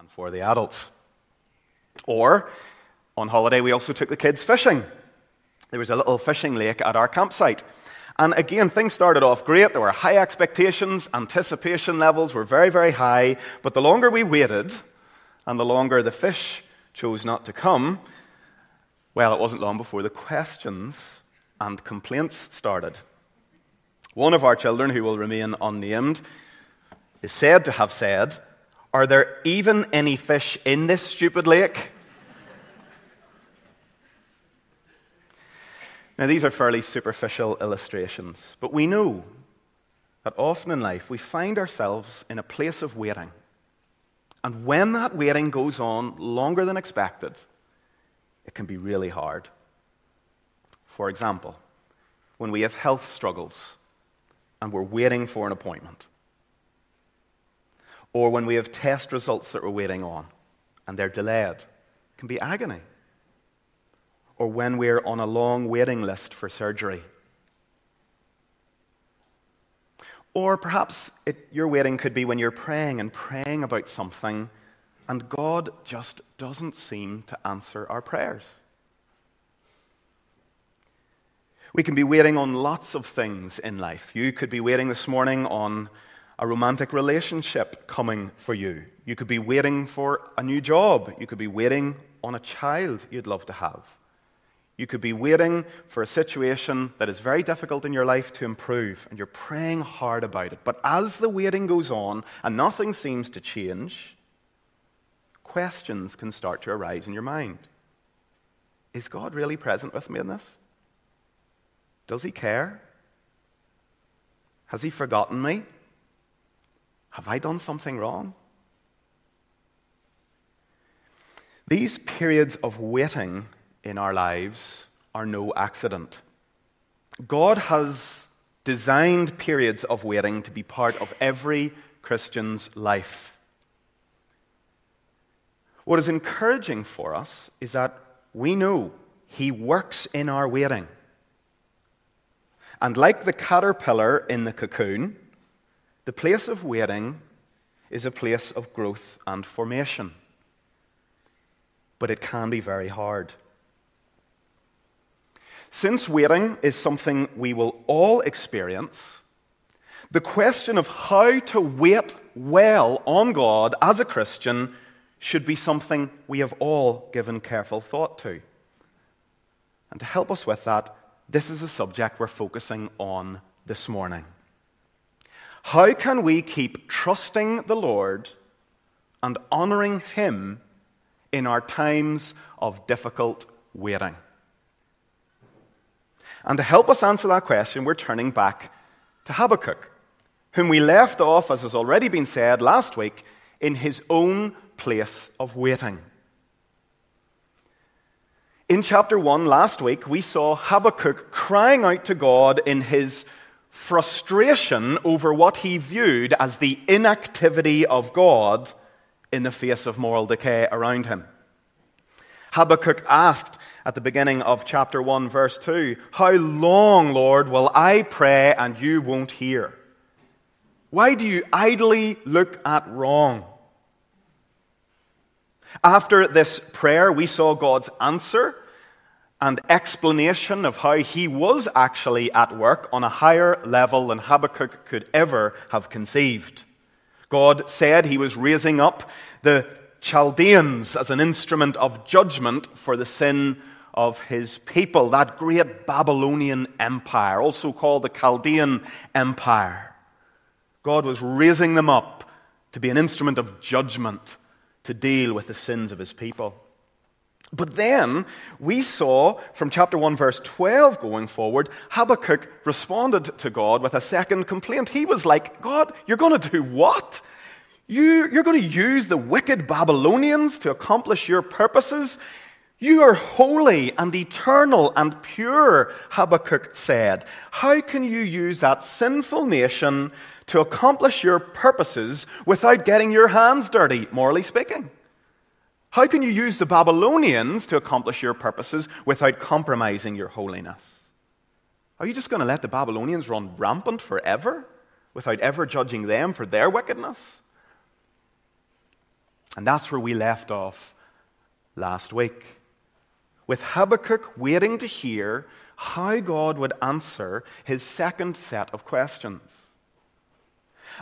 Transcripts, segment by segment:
and for the adults. Or on holiday, we also took the kids fishing. There was a little fishing lake at our campsite. And again, things started off great. There were high expectations, anticipation levels were very, very high. But the longer we waited, and the longer the fish chose not to come, well, it wasn't long before the questions and complaints started. One of our children, who will remain unnamed, is said to have said, Are there even any fish in this stupid lake? now, these are fairly superficial illustrations, but we know that often in life we find ourselves in a place of waiting. And when that waiting goes on longer than expected, it can be really hard. For example, when we have health struggles and we're waiting for an appointment, or when we have test results that we're waiting on and they're delayed, can be agony. Or when we're on a long waiting list for surgery. Or perhaps it, your waiting could be when you're praying and praying about something and God just doesn't seem to answer our prayers. We can be waiting on lots of things in life. You could be waiting this morning on a romantic relationship coming for you. You could be waiting for a new job. You could be waiting on a child you'd love to have. You could be waiting for a situation that is very difficult in your life to improve, and you're praying hard about it. But as the waiting goes on and nothing seems to change, questions can start to arise in your mind. Is God really present with me in this? Does he care? Has he forgotten me? Have I done something wrong? These periods of waiting in our lives are no accident. God has designed periods of waiting to be part of every Christian's life. What is encouraging for us is that we know He works in our waiting. And like the caterpillar in the cocoon, the place of waiting is a place of growth and formation. But it can be very hard. Since waiting is something we will all experience, the question of how to wait well on God as a Christian should be something we have all given careful thought to. And to help us with that, this is the subject we're focusing on this morning. How can we keep trusting the Lord and honoring Him in our times of difficult waiting? And to help us answer that question, we're turning back to Habakkuk, whom we left off, as has already been said last week, in his own place of waiting. In chapter 1 last week, we saw Habakkuk crying out to God in his frustration over what he viewed as the inactivity of God in the face of moral decay around him. Habakkuk asked at the beginning of chapter 1, verse 2, How long, Lord, will I pray and you won't hear? Why do you idly look at wrong? After this prayer, we saw God's answer and explanation of how he was actually at work on a higher level than Habakkuk could ever have conceived. God said he was raising up the Chaldeans as an instrument of judgment for the sin of his people, that great Babylonian empire, also called the Chaldean Empire. God was raising them up to be an instrument of judgment to deal with the sins of his people. But then we saw from chapter 1, verse 12 going forward, Habakkuk responded to God with a second complaint. He was like, God, you're going to do what? You, you're going to use the wicked Babylonians to accomplish your purposes? You are holy and eternal and pure, Habakkuk said. How can you use that sinful nation to accomplish your purposes without getting your hands dirty, morally speaking? How can you use the Babylonians to accomplish your purposes without compromising your holiness? Are you just going to let the Babylonians run rampant forever without ever judging them for their wickedness? And that's where we left off last week. With Habakkuk waiting to hear how God would answer his second set of questions.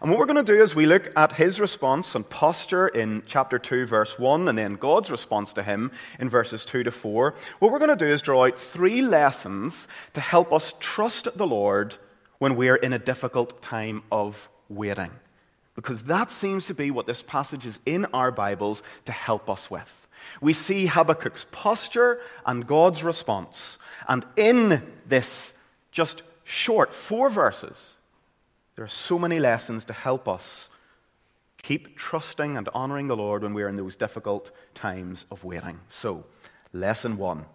And what we're going to do is we look at his response and posture in chapter 2, verse 1, and then God's response to him in verses 2 to 4. What we're going to do is draw out three lessons to help us trust the Lord when we're in a difficult time of waiting. Because that seems to be what this passage is in our Bibles to help us with. We see Habakkuk's posture and God's response. And in this just short four verses, there are so many lessons to help us keep trusting and honoring the Lord when we are in those difficult times of waiting. So, lesson one.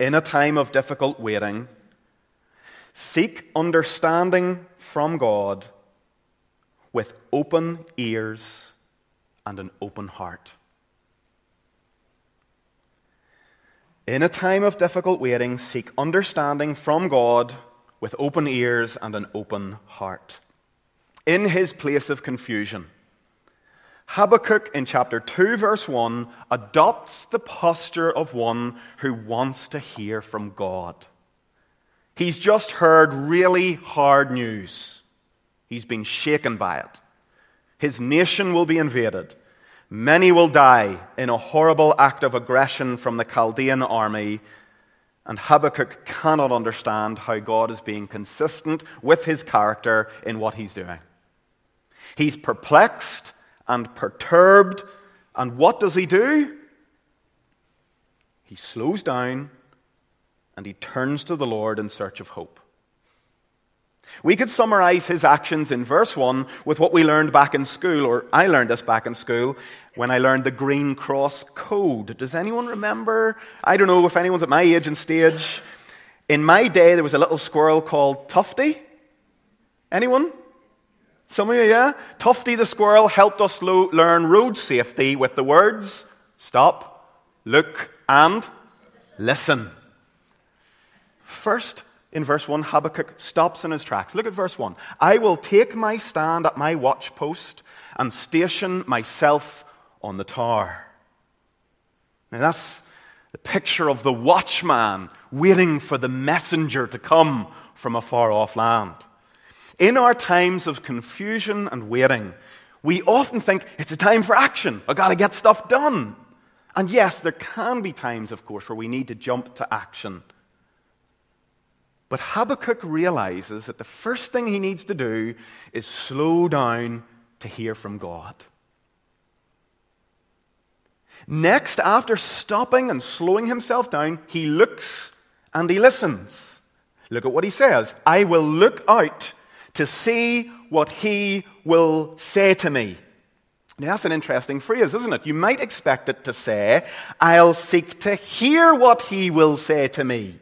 In a time of difficult waiting, seek understanding from God with open ears and an open heart. In a time of difficult waiting, seek understanding from God with open ears and an open heart. In his place of confusion, Habakkuk in chapter 2, verse 1, adopts the posture of one who wants to hear from God. He's just heard really hard news. He's been shaken by it. His nation will be invaded. Many will die in a horrible act of aggression from the Chaldean army and Habakkuk cannot understand how God is being consistent with his character in what he's doing. He's perplexed and perturbed. And what does he do? He slows down and he turns to the Lord in search of hope. We could summarize his actions in verse 1 with what we learned back in school, or I learned this back in school when I learned the Green Cross Code. Does anyone remember? I don't know if anyone's at my age and stage. In my day, there was a little squirrel called Tufty. Anyone? Some of you, yeah? Tufty the squirrel helped us lo- learn road safety with the words stop, look, and listen. First, in verse 1, Habakkuk stops in his tracks. Look at verse 1. I will take my stand at my watchpost and station myself on the tower. Now, that's the picture of the watchman waiting for the messenger to come from a far off land. In our times of confusion and waiting, we often think it's a time for action. I've got to get stuff done. And yes, there can be times, of course, where we need to jump to action. But Habakkuk realizes that the first thing he needs to do is slow down to hear from God. Next, after stopping and slowing himself down, he looks and he listens. Look at what he says I will look out to see what he will say to me. Now, that's an interesting phrase, isn't it? You might expect it to say, I'll seek to hear what he will say to me.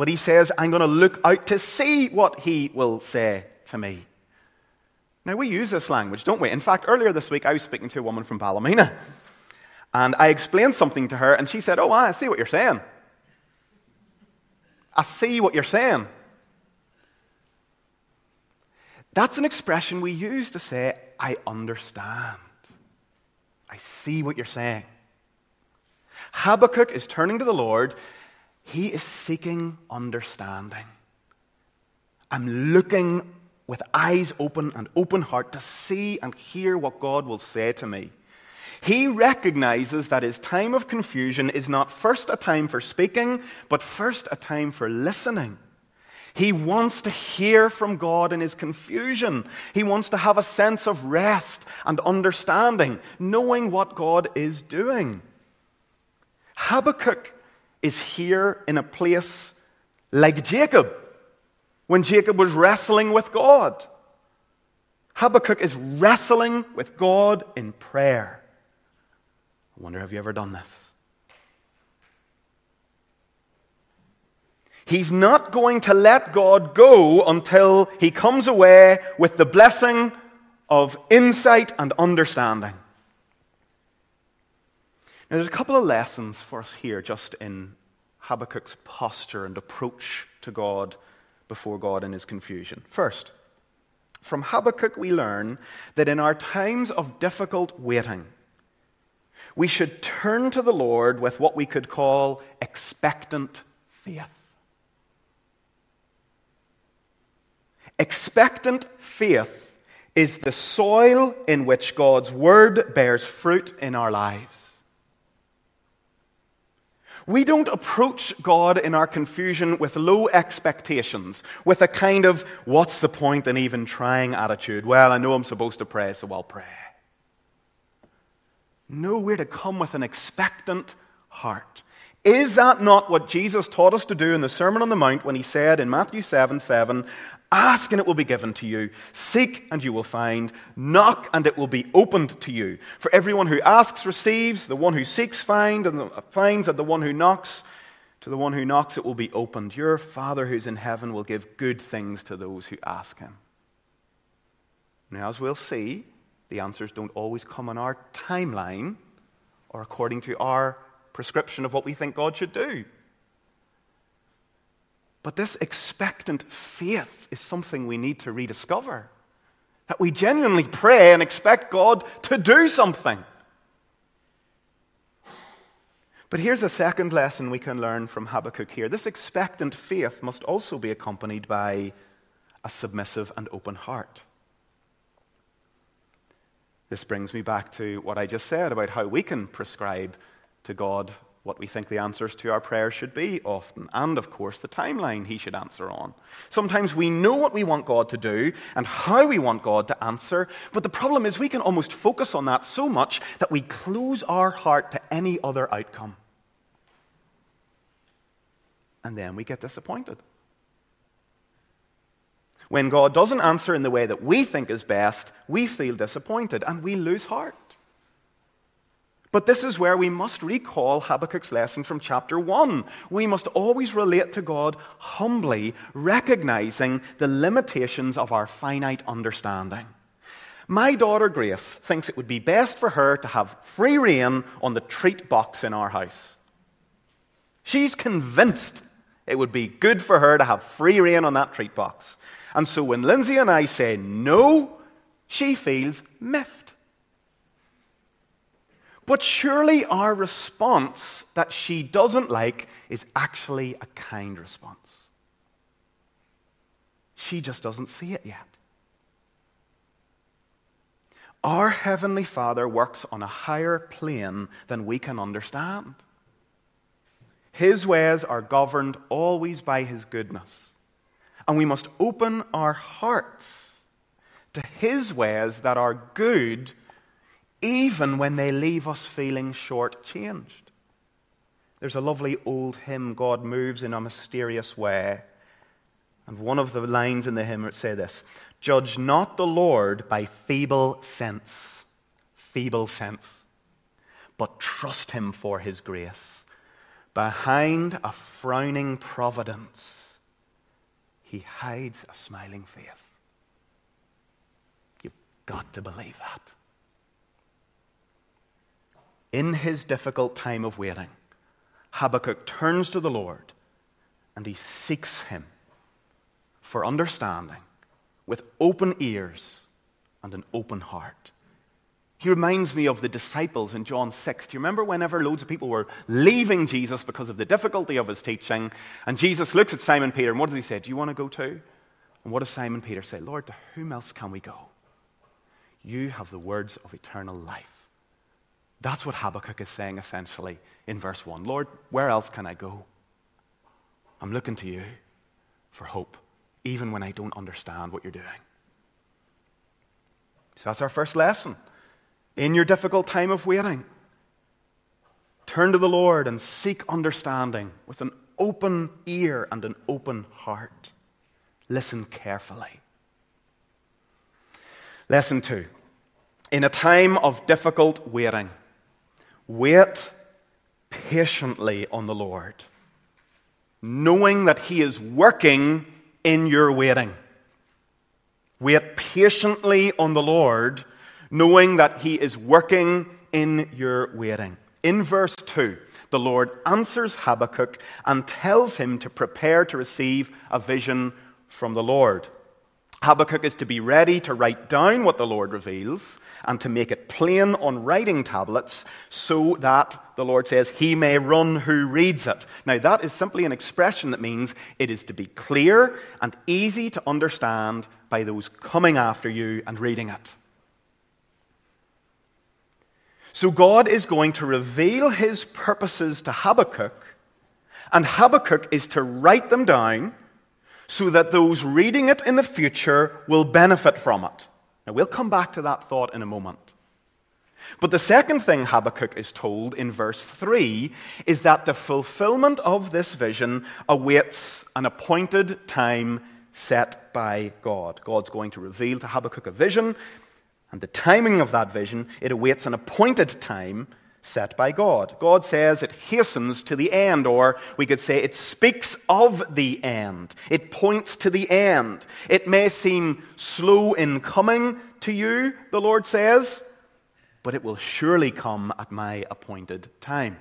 But he says, I'm going to look out to see what he will say to me. Now, we use this language, don't we? In fact, earlier this week, I was speaking to a woman from Ballymena. And I explained something to her, and she said, Oh, I see what you're saying. I see what you're saying. That's an expression we use to say, I understand. I see what you're saying. Habakkuk is turning to the Lord he is seeking understanding. I'm looking with eyes open and open heart to see and hear what God will say to me. He recognizes that his time of confusion is not first a time for speaking, but first a time for listening. He wants to hear from God in his confusion. He wants to have a sense of rest and understanding, knowing what God is doing. Habakkuk is here in a place like Jacob, when Jacob was wrestling with God. Habakkuk is wrestling with God in prayer. I wonder, have you ever done this? He's not going to let God go until he comes away with the blessing of insight and understanding. Now, there's a couple of lessons for us here just in Habakkuk's posture and approach to God before God in his confusion. First, from Habakkuk, we learn that in our times of difficult waiting, we should turn to the Lord with what we could call expectant faith. Expectant faith is the soil in which God's word bears fruit in our lives. We don't approach God in our confusion with low expectations, with a kind of, what's the point in even trying attitude? Well, I know I'm supposed to pray, so I'll pray. No, we're to come with an expectant heart. Is that not what Jesus taught us to do in the Sermon on the Mount when he said in Matthew 7 7, Ask and it will be given to you. Seek and you will find. Knock and it will be opened to you. For everyone who asks receives, the one who seeks find and finds, and the one who knocks, to the one who knocks it will be opened. Your Father who's in heaven will give good things to those who ask him. Now, as we'll see, the answers don't always come on our timeline or according to our prescription of what we think God should do. But this expectant faith is something we need to rediscover. That we genuinely pray and expect God to do something. But here's a second lesson we can learn from Habakkuk here. This expectant faith must also be accompanied by a submissive and open heart. This brings me back to what I just said about how we can prescribe to God what we think the answers to our prayers should be often, and of course the timeline he should answer on. Sometimes we know what we want God to do and how we want God to answer, but the problem is we can almost focus on that so much that we close our heart to any other outcome. And then we get disappointed. When God doesn't answer in the way that we think is best, we feel disappointed and we lose heart. But this is where we must recall Habakkuk's lesson from chapter 1. We must always relate to God humbly, recognizing the limitations of our finite understanding. My daughter Grace thinks it would be best for her to have free rein on the treat box in our house. She's convinced it would be good for her to have free rein on that treat box. And so when Lindsay and I say no, she feels miffed. But surely our response that she doesn't like is actually a kind response. She just doesn't see it yet. Our Heavenly Father works on a higher plane than we can understand. His ways are governed always by His goodness. And we must open our hearts to His ways that are good, even when they leave us feeling shortchanged. There's a lovely old hymn, God Moves in a Mysterious Way. And one of the lines in the hymn say this Judge not the Lord by feeble sense, feeble sense, but trust him for his grace. Behind a frowning providence, he hides a smiling face. You've got to believe that. In his difficult time of waiting, Habakkuk turns to the Lord and he seeks him for understanding with open ears and an open heart. He reminds me of the disciples in John 6. Do you remember whenever loads of people were leaving Jesus because of the difficulty of his teaching? And Jesus looks at Simon Peter, and what does he say? Do you want to go too? And what does Simon Peter say? Lord, to whom else can we go? You have the words of eternal life. That's what Habakkuk is saying essentially in verse 1. Lord, where else can I go? I'm looking to you for hope, even when I don't understand what you're doing. So that's our first lesson in your difficult time of waiting. Turn to the Lord and seek understanding with an open ear and an open heart. Listen carefully. Lesson two. In a time of difficult waiting, wait patiently on the Lord, knowing that He is working in your waiting. Wait patiently on the Lord knowing that He is working in your waiting. In verse 2, the Lord answers Habakkuk and tells him to prepare to receive a vision from the Lord. Habakkuk is to be ready to write down what the Lord reveals and to make it plain on writing tablets so that, the Lord says, he may run who reads it. Now, that is simply an expression that means it is to be clear and easy to understand by those coming after you and reading it. So, God is going to reveal his purposes to Habakkuk, and Habakkuk is to write them down so that those reading it in the future will benefit from it. Now, we'll come back to that thought in a moment. But the second thing Habakkuk is told in verse 3 is that the fulfillment of this vision awaits an appointed time set by God. God's going to reveal to Habakkuk a vision, and the timing of that vision, it awaits an appointed time set by God. God says it hastens to the end, or we could say it speaks of the end. It points to the end. It may seem slow in coming to you, the Lord says, but it will surely come at my appointed time.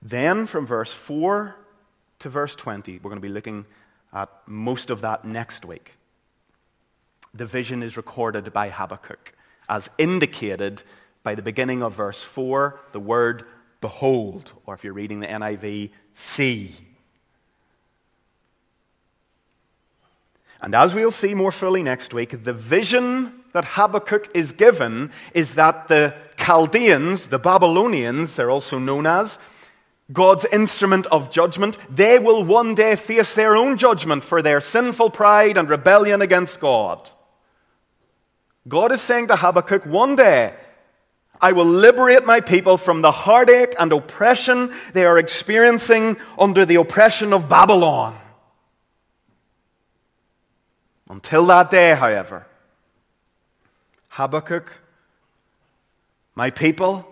Then, from verse 4 to verse 20, we're going to be looking at most of that next week. The vision is recorded by Habakkuk as indicated by the beginning of verse 4, the word behold, or if you're reading the NIV, see. And as we'll see more fully next week, the vision that Habakkuk is given is that the Chaldeans, the Babylonians, they're also known as, God's instrument of judgment, they will one day face their own judgment for their sinful pride and rebellion against God. God is saying to Habakkuk, one day I will liberate my people from the heartache and oppression they are experiencing under the oppression of Babylon. Until that day, however, Habakkuk, my people,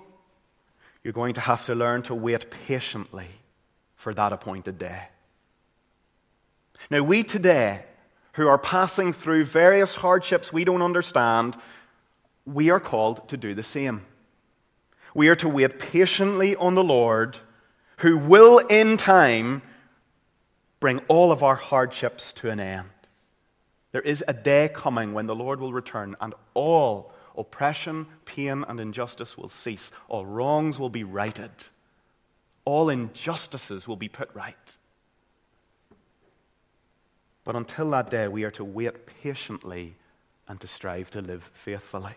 you're going to have to learn to wait patiently for that appointed day. Now, we today, who are passing through various hardships we don't understand, we are called to do the same we are to wait patiently on the Lord, who will in time bring all of our hardships to an end. There is a day coming when the Lord will return and all oppression, pain, and injustice will cease. All wrongs will be righted. All injustices will be put right. But until that day, we are to wait patiently and to strive to live faithfully.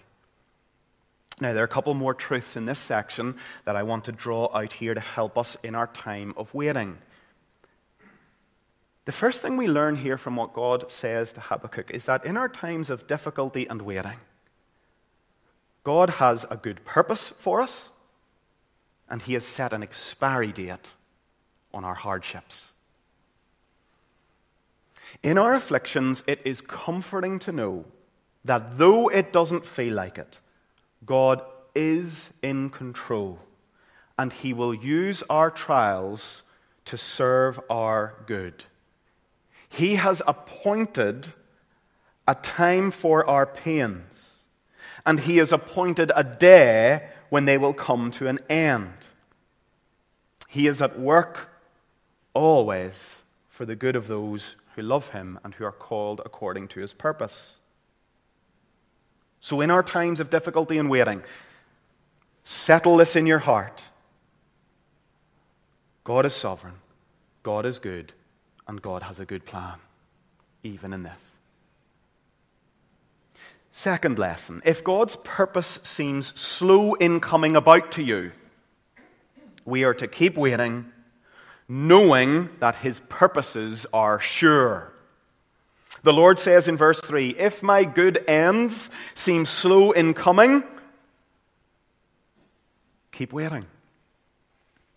Now, there are a couple more truths in this section that I want to draw out here to help us in our time of waiting. The first thing we learn here from what God says to Habakkuk is that in our times of difficulty and waiting, God has a good purpose for us, and He has set an expiry date on our hardships. In our afflictions, it is comforting to know that though it doesn't feel like it, God is in control, and He will use our trials to serve our good. He has appointed a time for our pains, and He has appointed a day when they will come to an end. He is at work always for the good of those who love Him and who are called according to His purpose. So, in our times of difficulty and waiting, settle this in your heart. God is sovereign, God is good, and God has a good plan, even in this. Second lesson if God's purpose seems slow in coming about to you, we are to keep waiting, knowing that his purposes are sure. The Lord says in verse 3 If my good ends seem slow in coming, keep waiting.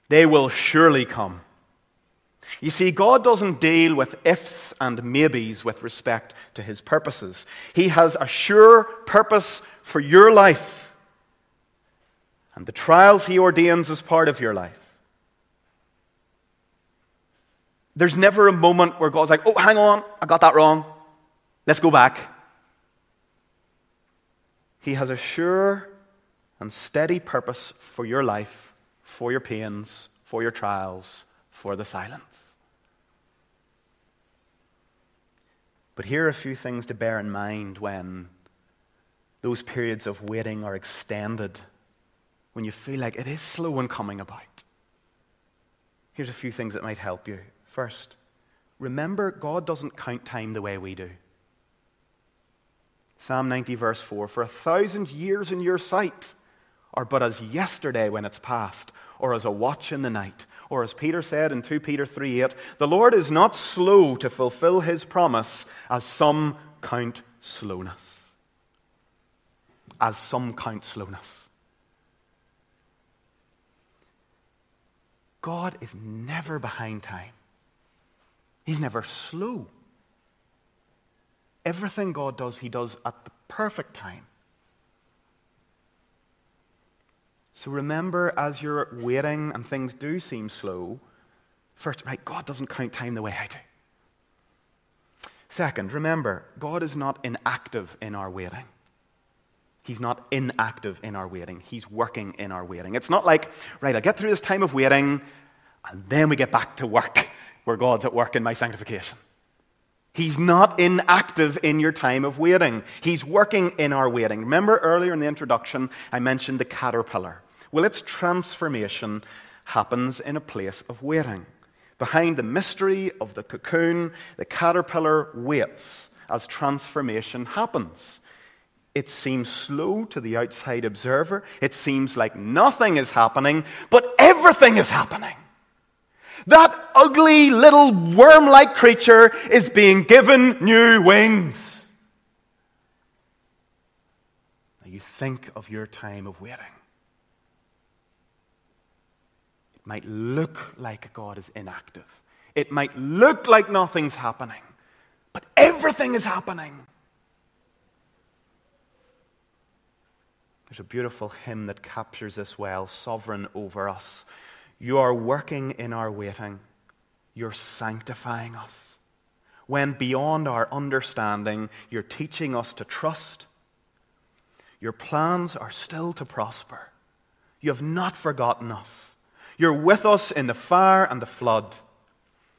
They will surely come. You see, God doesn't deal with ifs and maybes with respect to his purposes. He has a sure purpose for your life and the trials he ordains as part of your life. There's never a moment where God's like, oh, hang on, I got that wrong. Let's go back. He has a sure and steady purpose for your life, for your pains, for your trials, for the silence. But here are a few things to bear in mind when those periods of waiting are extended, when you feel like it is slow in coming about, here's a few things that might help you. First, remember God doesn't count time the way we do. Psalm 90, verse 4 For a thousand years in your sight are but as yesterday when it's past, or as a watch in the night. Or as Peter said in 2 Peter 3 8, the Lord is not slow to fulfill his promise, as some count slowness. As some count slowness. God is never behind time. He's never slow. Everything God does, He does at the perfect time. So remember, as you're waiting and things do seem slow, first, right, God doesn't count time the way I do. Second, remember, God is not inactive in our waiting. He's not inactive in our waiting. He's working in our waiting. It's not like, right, I'll get through this time of waiting, and then we get back to work where God's at work in my sanctification. He's not inactive in your time of waiting. He's working in our waiting. Remember earlier in the introduction, I mentioned the caterpillar. Well, its transformation happens in a place of waiting. Behind the mystery of the cocoon, the caterpillar waits as transformation happens. It seems slow to the outside observer. It seems like nothing is happening, but everything is happening. That ugly little worm like creature is being given new wings. Now you think of your time of waiting. It might look like God is inactive, it might look like nothing's happening, but everything is happening. There's a beautiful hymn that captures this well Sovereign over us. You are working in our waiting, you're sanctifying us. When beyond our understanding, you're teaching us to trust. Your plans are still to prosper. You have not forgotten us. You're with us in the fire and the flood.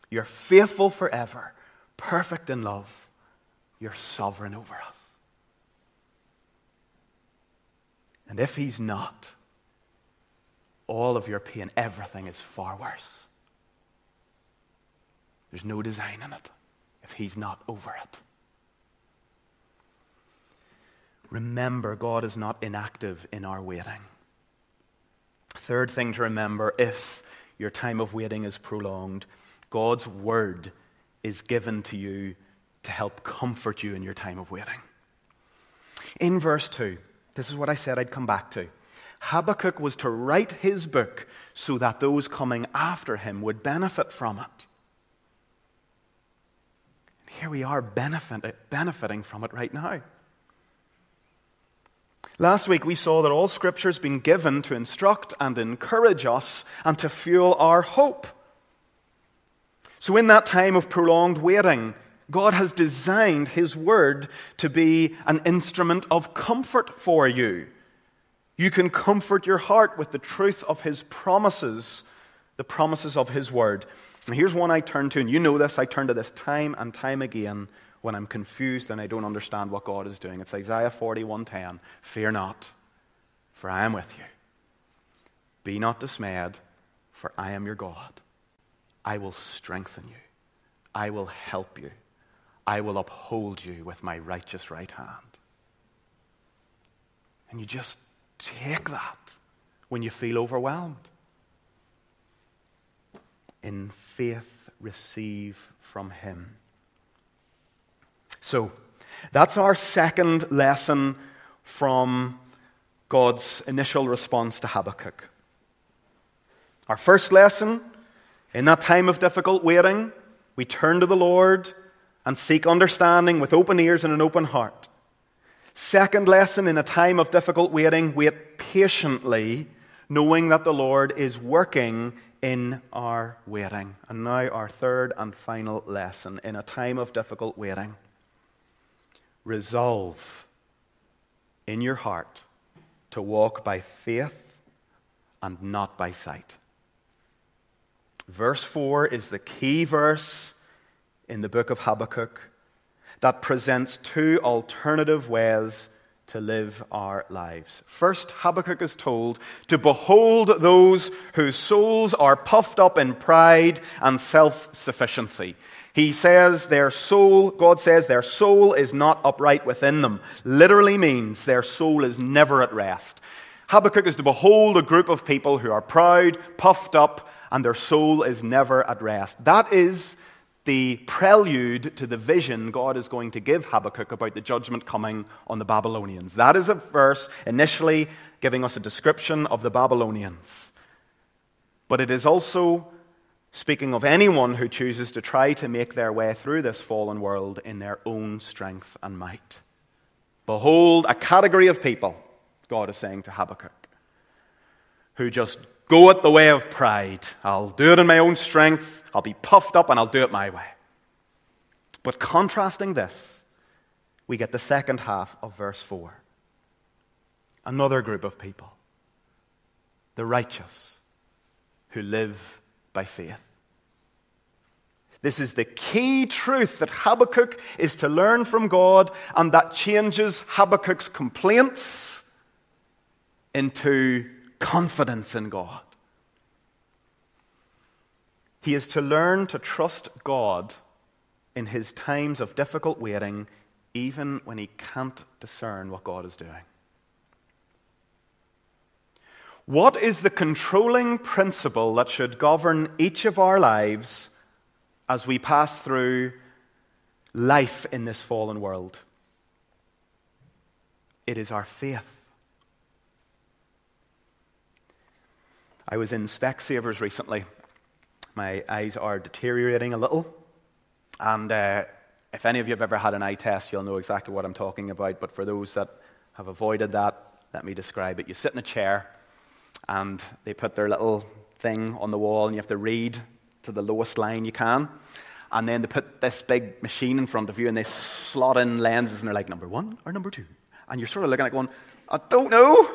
You're faithful forever, perfect in love. You're sovereign over us. And if He's not, all of your pain, everything is far worse. There's no design in it if He's not over it. Remember, God is not inactive in our waiting. Third thing to remember if your time of waiting is prolonged, God's word is given to you to help comfort you in your time of waiting. In verse 2, this is what I said I'd come back to. Habakkuk was to write his book so that those coming after him would benefit from it. Here we are benefit, benefiting from it right now. Last week we saw that all Scripture has been given to instruct and encourage us and to fuel our hope. So, in that time of prolonged waiting, God has designed His Word to be an instrument of comfort for you. You can comfort your heart with the truth of His promises, the promises of His Word. And here's one I turn to, and you know this, I turn to this time and time again when I'm confused and I don't understand what God is doing. It's Isaiah 41:10. Fear not, for I am with you. Be not dismayed, for I am your God. I will strengthen you. I will help you. I will uphold you with my righteous right hand. And you just take that when you feel overwhelmed. In faith, receive from Him. So, that's our second lesson from God's initial response to Habakkuk. Our first lesson in that time of difficult waiting, we turn to the Lord and seek understanding with open ears and an open heart. Second lesson in a time of difficult waiting, wait patiently, knowing that the Lord is working in our waiting. And now, our third and final lesson in a time of difficult waiting. Resolve in your heart to walk by faith and not by sight. Verse 4 is the key verse in the book of Habakkuk that presents two alternative ways to live our lives. First, Habakkuk is told to behold those whose souls are puffed up in pride and self sufficiency. He says their soul, God says their soul is not upright within them. Literally means their soul is never at rest. Habakkuk is to behold a group of people who are proud, puffed up, and their soul is never at rest. That is the prelude to the vision God is going to give Habakkuk about the judgment coming on the Babylonians. That is a verse initially giving us a description of the Babylonians. But it is also speaking of anyone who chooses to try to make their way through this fallen world in their own strength and might. Behold, a category of people, God is saying to Habakkuk, who just go it the way of pride. I'll do it in my own strength. I'll be puffed up and I'll do it my way. But contrasting this, we get the second half of verse 4. Another group of people, the righteous, who live by faith. This is the key truth that Habakkuk is to learn from God, and that changes Habakkuk's complaints into confidence in God. He is to learn to trust God in his times of difficult waiting, even when he can't discern what God is doing. What is the controlling principle that should govern each of our lives as we pass through life in this fallen world? It is our faith. I was in Specsavers recently. My eyes are deteriorating a little. And uh, if any of you have ever had an eye test, you'll know exactly what I'm talking about. But for those that have avoided that, let me describe it. You sit in a chair, and they put their little thing on the wall, and you have to read to the lowest line you can. And then they put this big machine in front of you, and they slot in lenses, and they're like, number one or number two? And you're sort of looking at going, I don't know.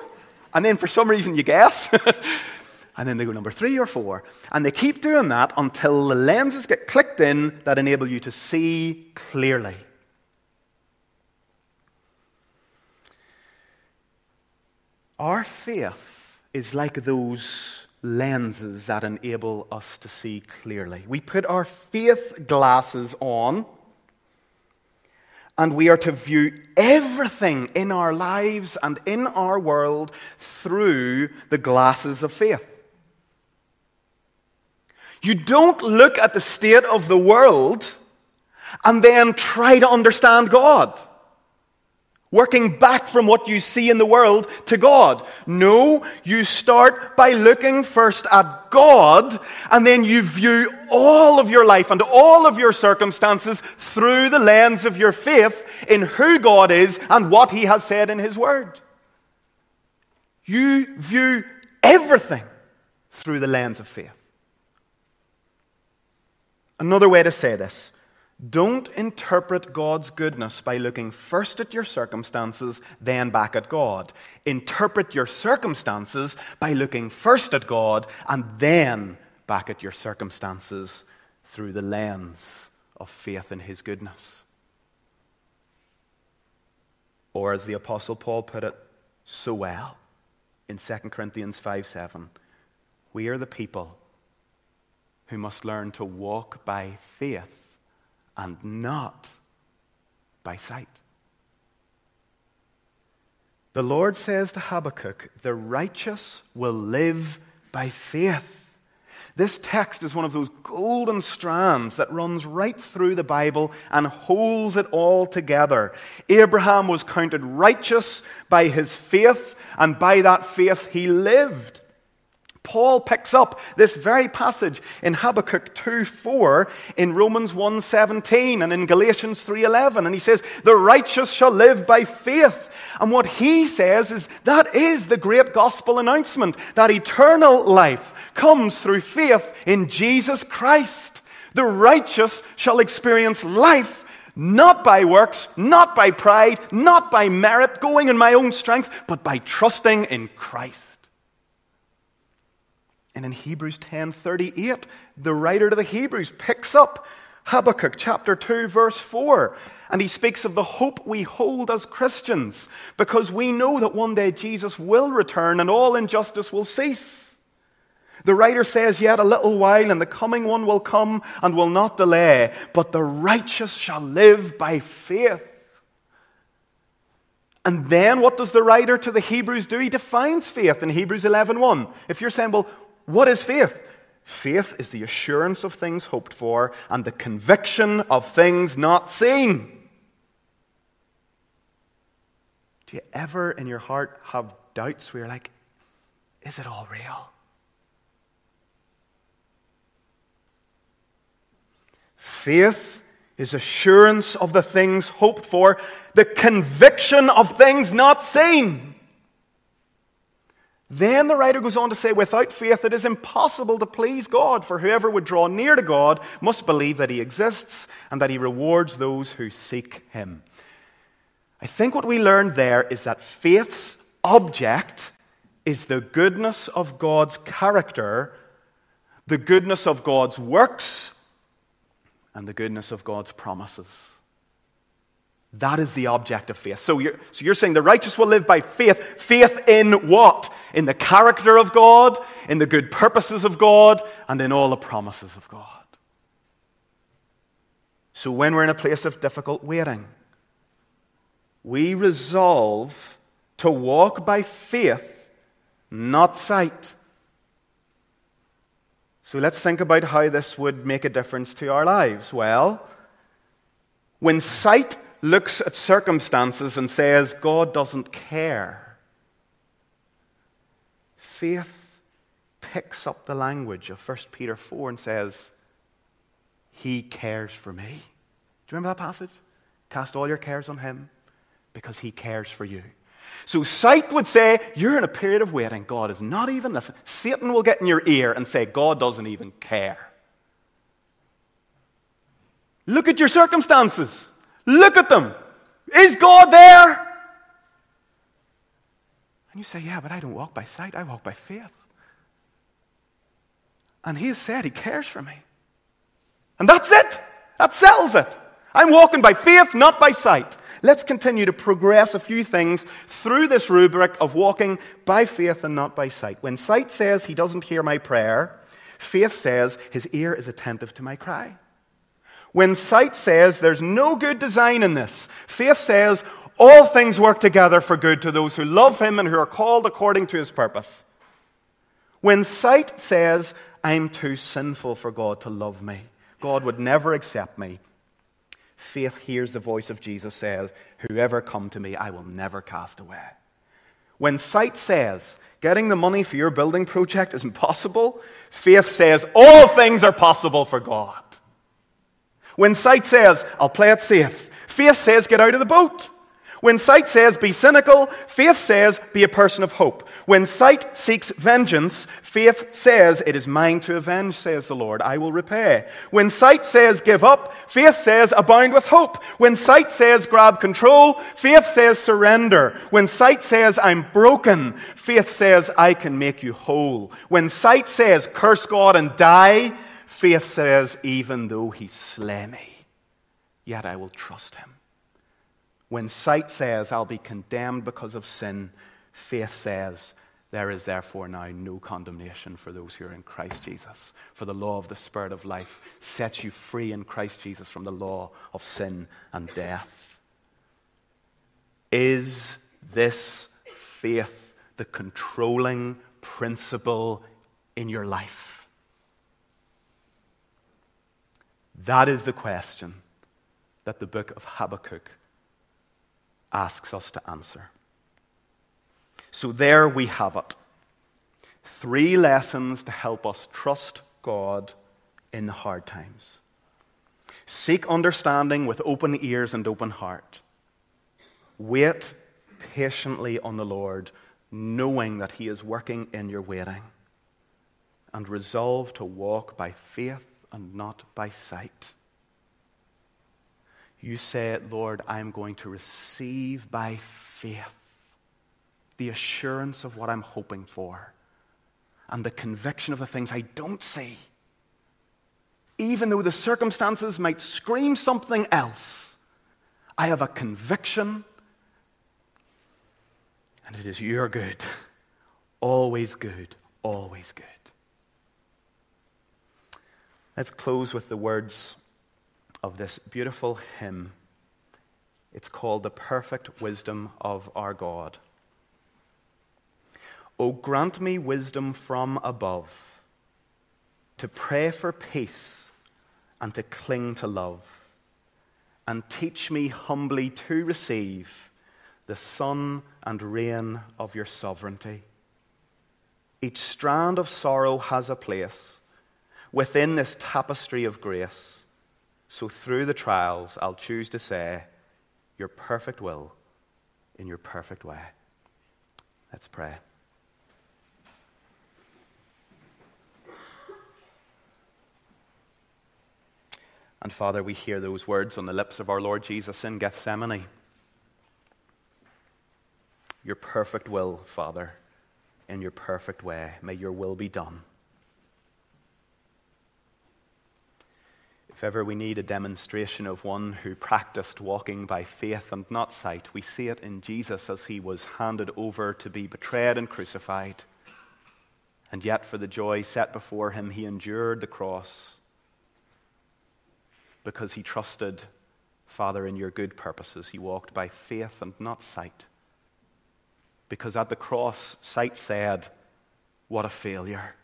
And then for some reason you guess. and then they go number three or four. And they keep doing that until the lenses get clicked in that enable you to see clearly. Our faith is like those lenses that enable us to see clearly. We put our faith glasses on and we are to view everything in our lives and in our world through the glasses of faith. You don't look at the state of the world and then try to understand God. Working back from what you see in the world to God. No, you start by looking first at God, and then you view all of your life and all of your circumstances through the lens of your faith in who God is and what He has said in His Word. You view everything through the lens of faith. Another way to say this don't interpret God's goodness by looking first at your circumstances, then back at God. Interpret your circumstances by looking first at God and then back at your circumstances through the lens of faith in His goodness. Or, as the Apostle Paul put it so well in 2 Corinthians 5 7, we are the people who must learn to walk by faith and not by sight. The Lord says to Habakkuk, The righteous will live by faith. This text is one of those golden strands that runs right through the Bible and holds it all together. Abraham was counted righteous by his faith, and by that faith he lived. Paul picks up this very passage in Habakkuk 2:4, in Romans 1:17, and in Galatians 3:11, and he says, "The righteous shall live by faith." And what he says is that is the great gospel announcement that eternal life comes through faith in Jesus Christ. The righteous shall experience life not by works, not by pride, not by merit, going in my own strength, but by trusting in Christ. And in Hebrews 10:38, the writer to the Hebrews picks up Habakkuk chapter 2, verse 4. And he speaks of the hope we hold as Christians because we know that one day Jesus will return and all injustice will cease. The writer says, Yet a little while, and the coming one will come and will not delay, but the righteous shall live by faith. And then what does the writer to the Hebrews do? He defines faith in Hebrews 11:1. If you're saying, well, what is faith? Faith is the assurance of things hoped for and the conviction of things not seen. Do you ever in your heart have doubts where you're like, is it all real? Faith is assurance of the things hoped for, the conviction of things not seen. Then the writer goes on to say, without faith, it is impossible to please God, for whoever would draw near to God must believe that He exists and that He rewards those who seek Him. I think what we learned there is that faith's object is the goodness of God's character, the goodness of God's works, and the goodness of God's promises. That is the object of faith. So you're, so you're saying the righteous will live by faith. Faith in what? In the character of God, in the good purposes of God, and in all the promises of God. So when we're in a place of difficult waiting, we resolve to walk by faith, not sight. So let's think about how this would make a difference to our lives. Well, when sight looks at circumstances and says, God doesn't care. Faith picks up the language of 1 Peter 4 and says, He cares for me. Do you remember that passage? Cast all your cares on Him because He cares for you. So sight would say, You're in a period of waiting. God is not even listening. Satan will get in your ear and say, God doesn't even care. Look at your circumstances. Look at them. Is God there? And you say, Yeah, but I don't walk by sight, I walk by faith. And He has said He cares for me. And that's it. That settles it. I'm walking by faith, not by sight. Let's continue to progress a few things through this rubric of walking by faith and not by sight. When sight says he doesn't hear my prayer, faith says his ear is attentive to my cry. When sight says there's no good design in this, faith says all things work together for good to those who love him and who are called according to his purpose. When sight says I'm too sinful for God to love me, God would never accept me, faith hears the voice of Jesus says, Whoever come to me, I will never cast away. When sight says, Getting the money for your building project is impossible, faith says, All things are possible for God. When sight says, I'll play it safe, faith says, get out of the boat. When sight says, be cynical, faith says, be a person of hope. When sight seeks vengeance, faith says, it is mine to avenge, says the Lord. I will repay. When sight says, give up, faith says, abound with hope. When sight says, grab control, faith says, surrender. When sight says, I'm broken, faith says, I can make you whole. When sight says, curse God and die, Faith says, even though he slay me, yet I will trust him. When sight says, I'll be condemned because of sin, faith says, there is therefore now no condemnation for those who are in Christ Jesus. For the law of the Spirit of life sets you free in Christ Jesus from the law of sin and death. Is this faith the controlling principle in your life? That is the question that the book of Habakkuk asks us to answer. So there we have it. Three lessons to help us trust God in the hard times. Seek understanding with open ears and open heart. Wait patiently on the Lord, knowing that He is working in your waiting. And resolve to walk by faith and not by sight. You say, Lord, I'm going to receive by faith the assurance of what I'm hoping for and the conviction of the things I don't see. even though the circumstances might scream something else, I have a conviction, and it is your good. Always good, always good. Let's close with the words of this beautiful hymn. It's called The Perfect Wisdom of Our God. O grant me wisdom from above to pray for peace and to cling to love, and teach me humbly to receive the sun and rain of your sovereignty. Each strand of sorrow has a place within this tapestry of grace. So through the trials, I'll choose to say, Your perfect will in your perfect way. Let's pray. And Father, we hear those words on the lips of our Lord Jesus in Gethsemane. Your perfect will, Father, in your perfect way. May your will be done. If ever we need a demonstration of one who practiced walking by faith and not sight, we see it in Jesus as he was handed over to be betrayed and crucified. And yet, for the joy set before him, he endured the cross because he trusted, Father, in your good purposes. He walked by faith and not sight. Because at the cross, sight said, What a failure.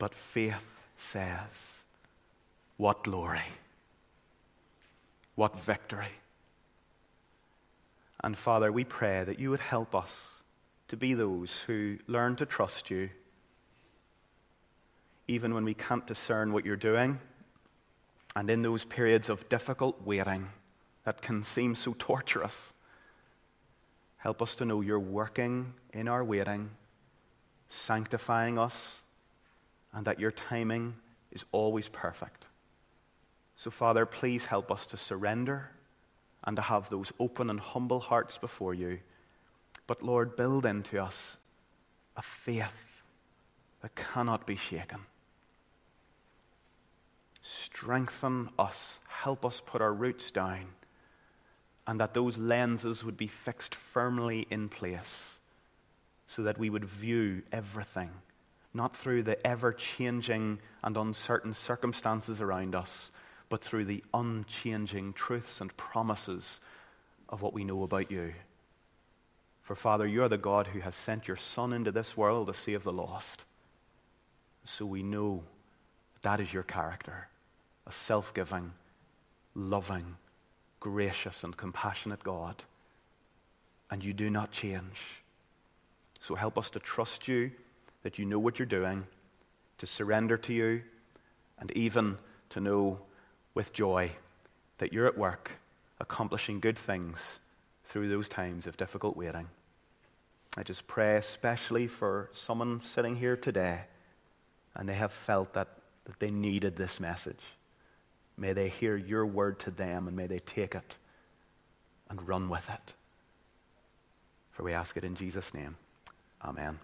But faith says, What glory. What victory. And Father, we pray that you would help us to be those who learn to trust you, even when we can't discern what you're doing and in those periods of difficult waiting that can seem so torturous, help us to know you're working in our waiting, sanctifying us, and that your timing is always perfect. So, Father, please help us to surrender and to have those open and humble hearts before you. But, Lord, build into us a faith that cannot be shaken. Strengthen us. Help us put our roots down. And that those lenses would be fixed firmly in place so that we would view everything, not through the ever changing and uncertain circumstances around us, but through the unchanging truths and promises of what we know about you. For, Father, you are the God who has sent your Son into this world to save the lost. So we know that is your character a self giving, loving, gracious, and compassionate God. And you do not change. So help us to trust you, that you know what you're doing, to surrender to you, and even to know with joy that you're at work accomplishing good things through those times of difficult waiting. I just pray especially for someone sitting here today and they have felt that, that they needed this message. May they hear your word to them and may they take it and run with it. For we ask it in Jesus' name. Amen.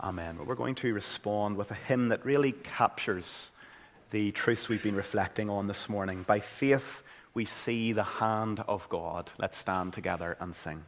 Amen. Well, we're going to respond with a hymn that really captures the truths we've been reflecting on this morning. By faith, we see the hand of God. Let's stand together and sing.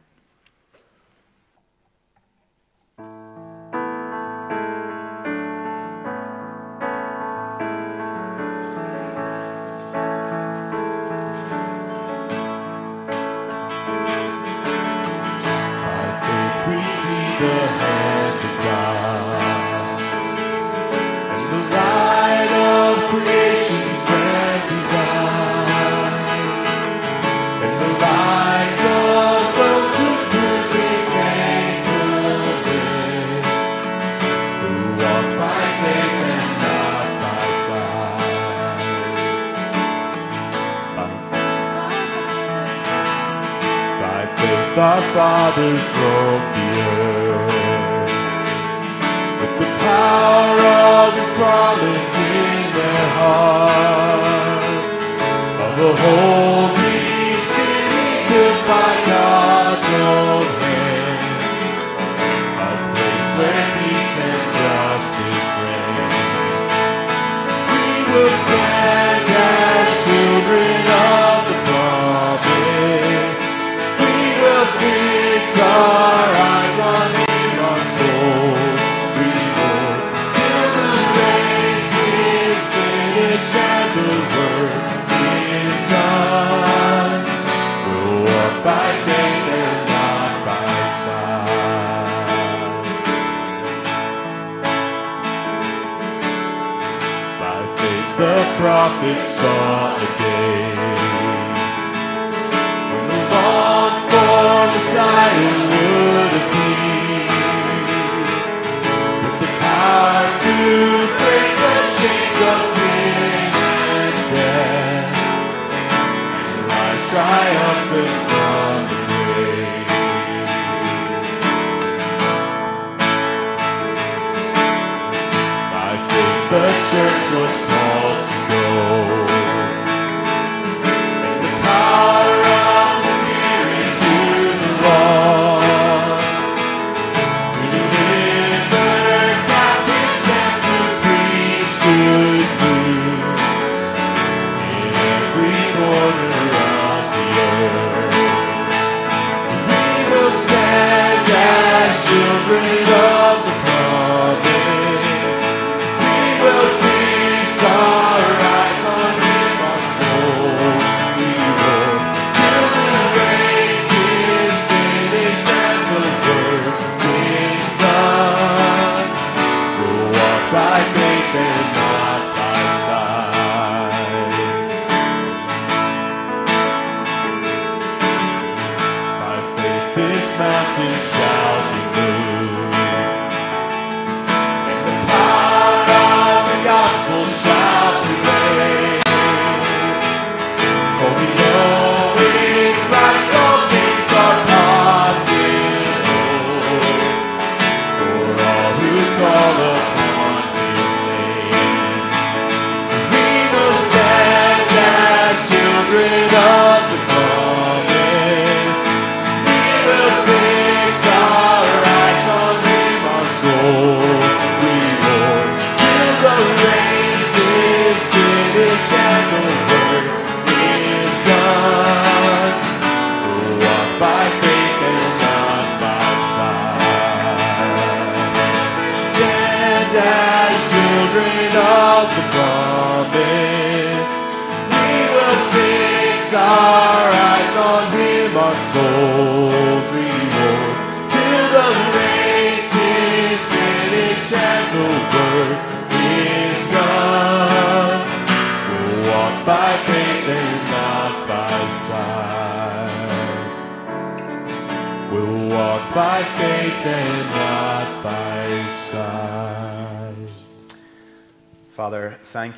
Fathers broke the earth with the power of His promise in their heart of a holy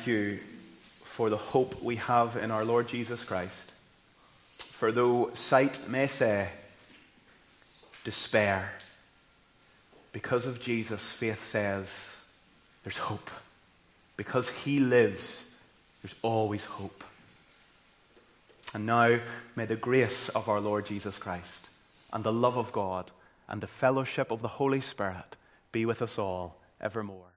thank you for the hope we have in our Lord Jesus Christ. For though sight may say, despair, because of Jesus, faith says, there's hope. Because he lives, there's always hope. And now, may the grace of our Lord Jesus Christ and the love of God and the fellowship of the Holy Spirit be with us all evermore.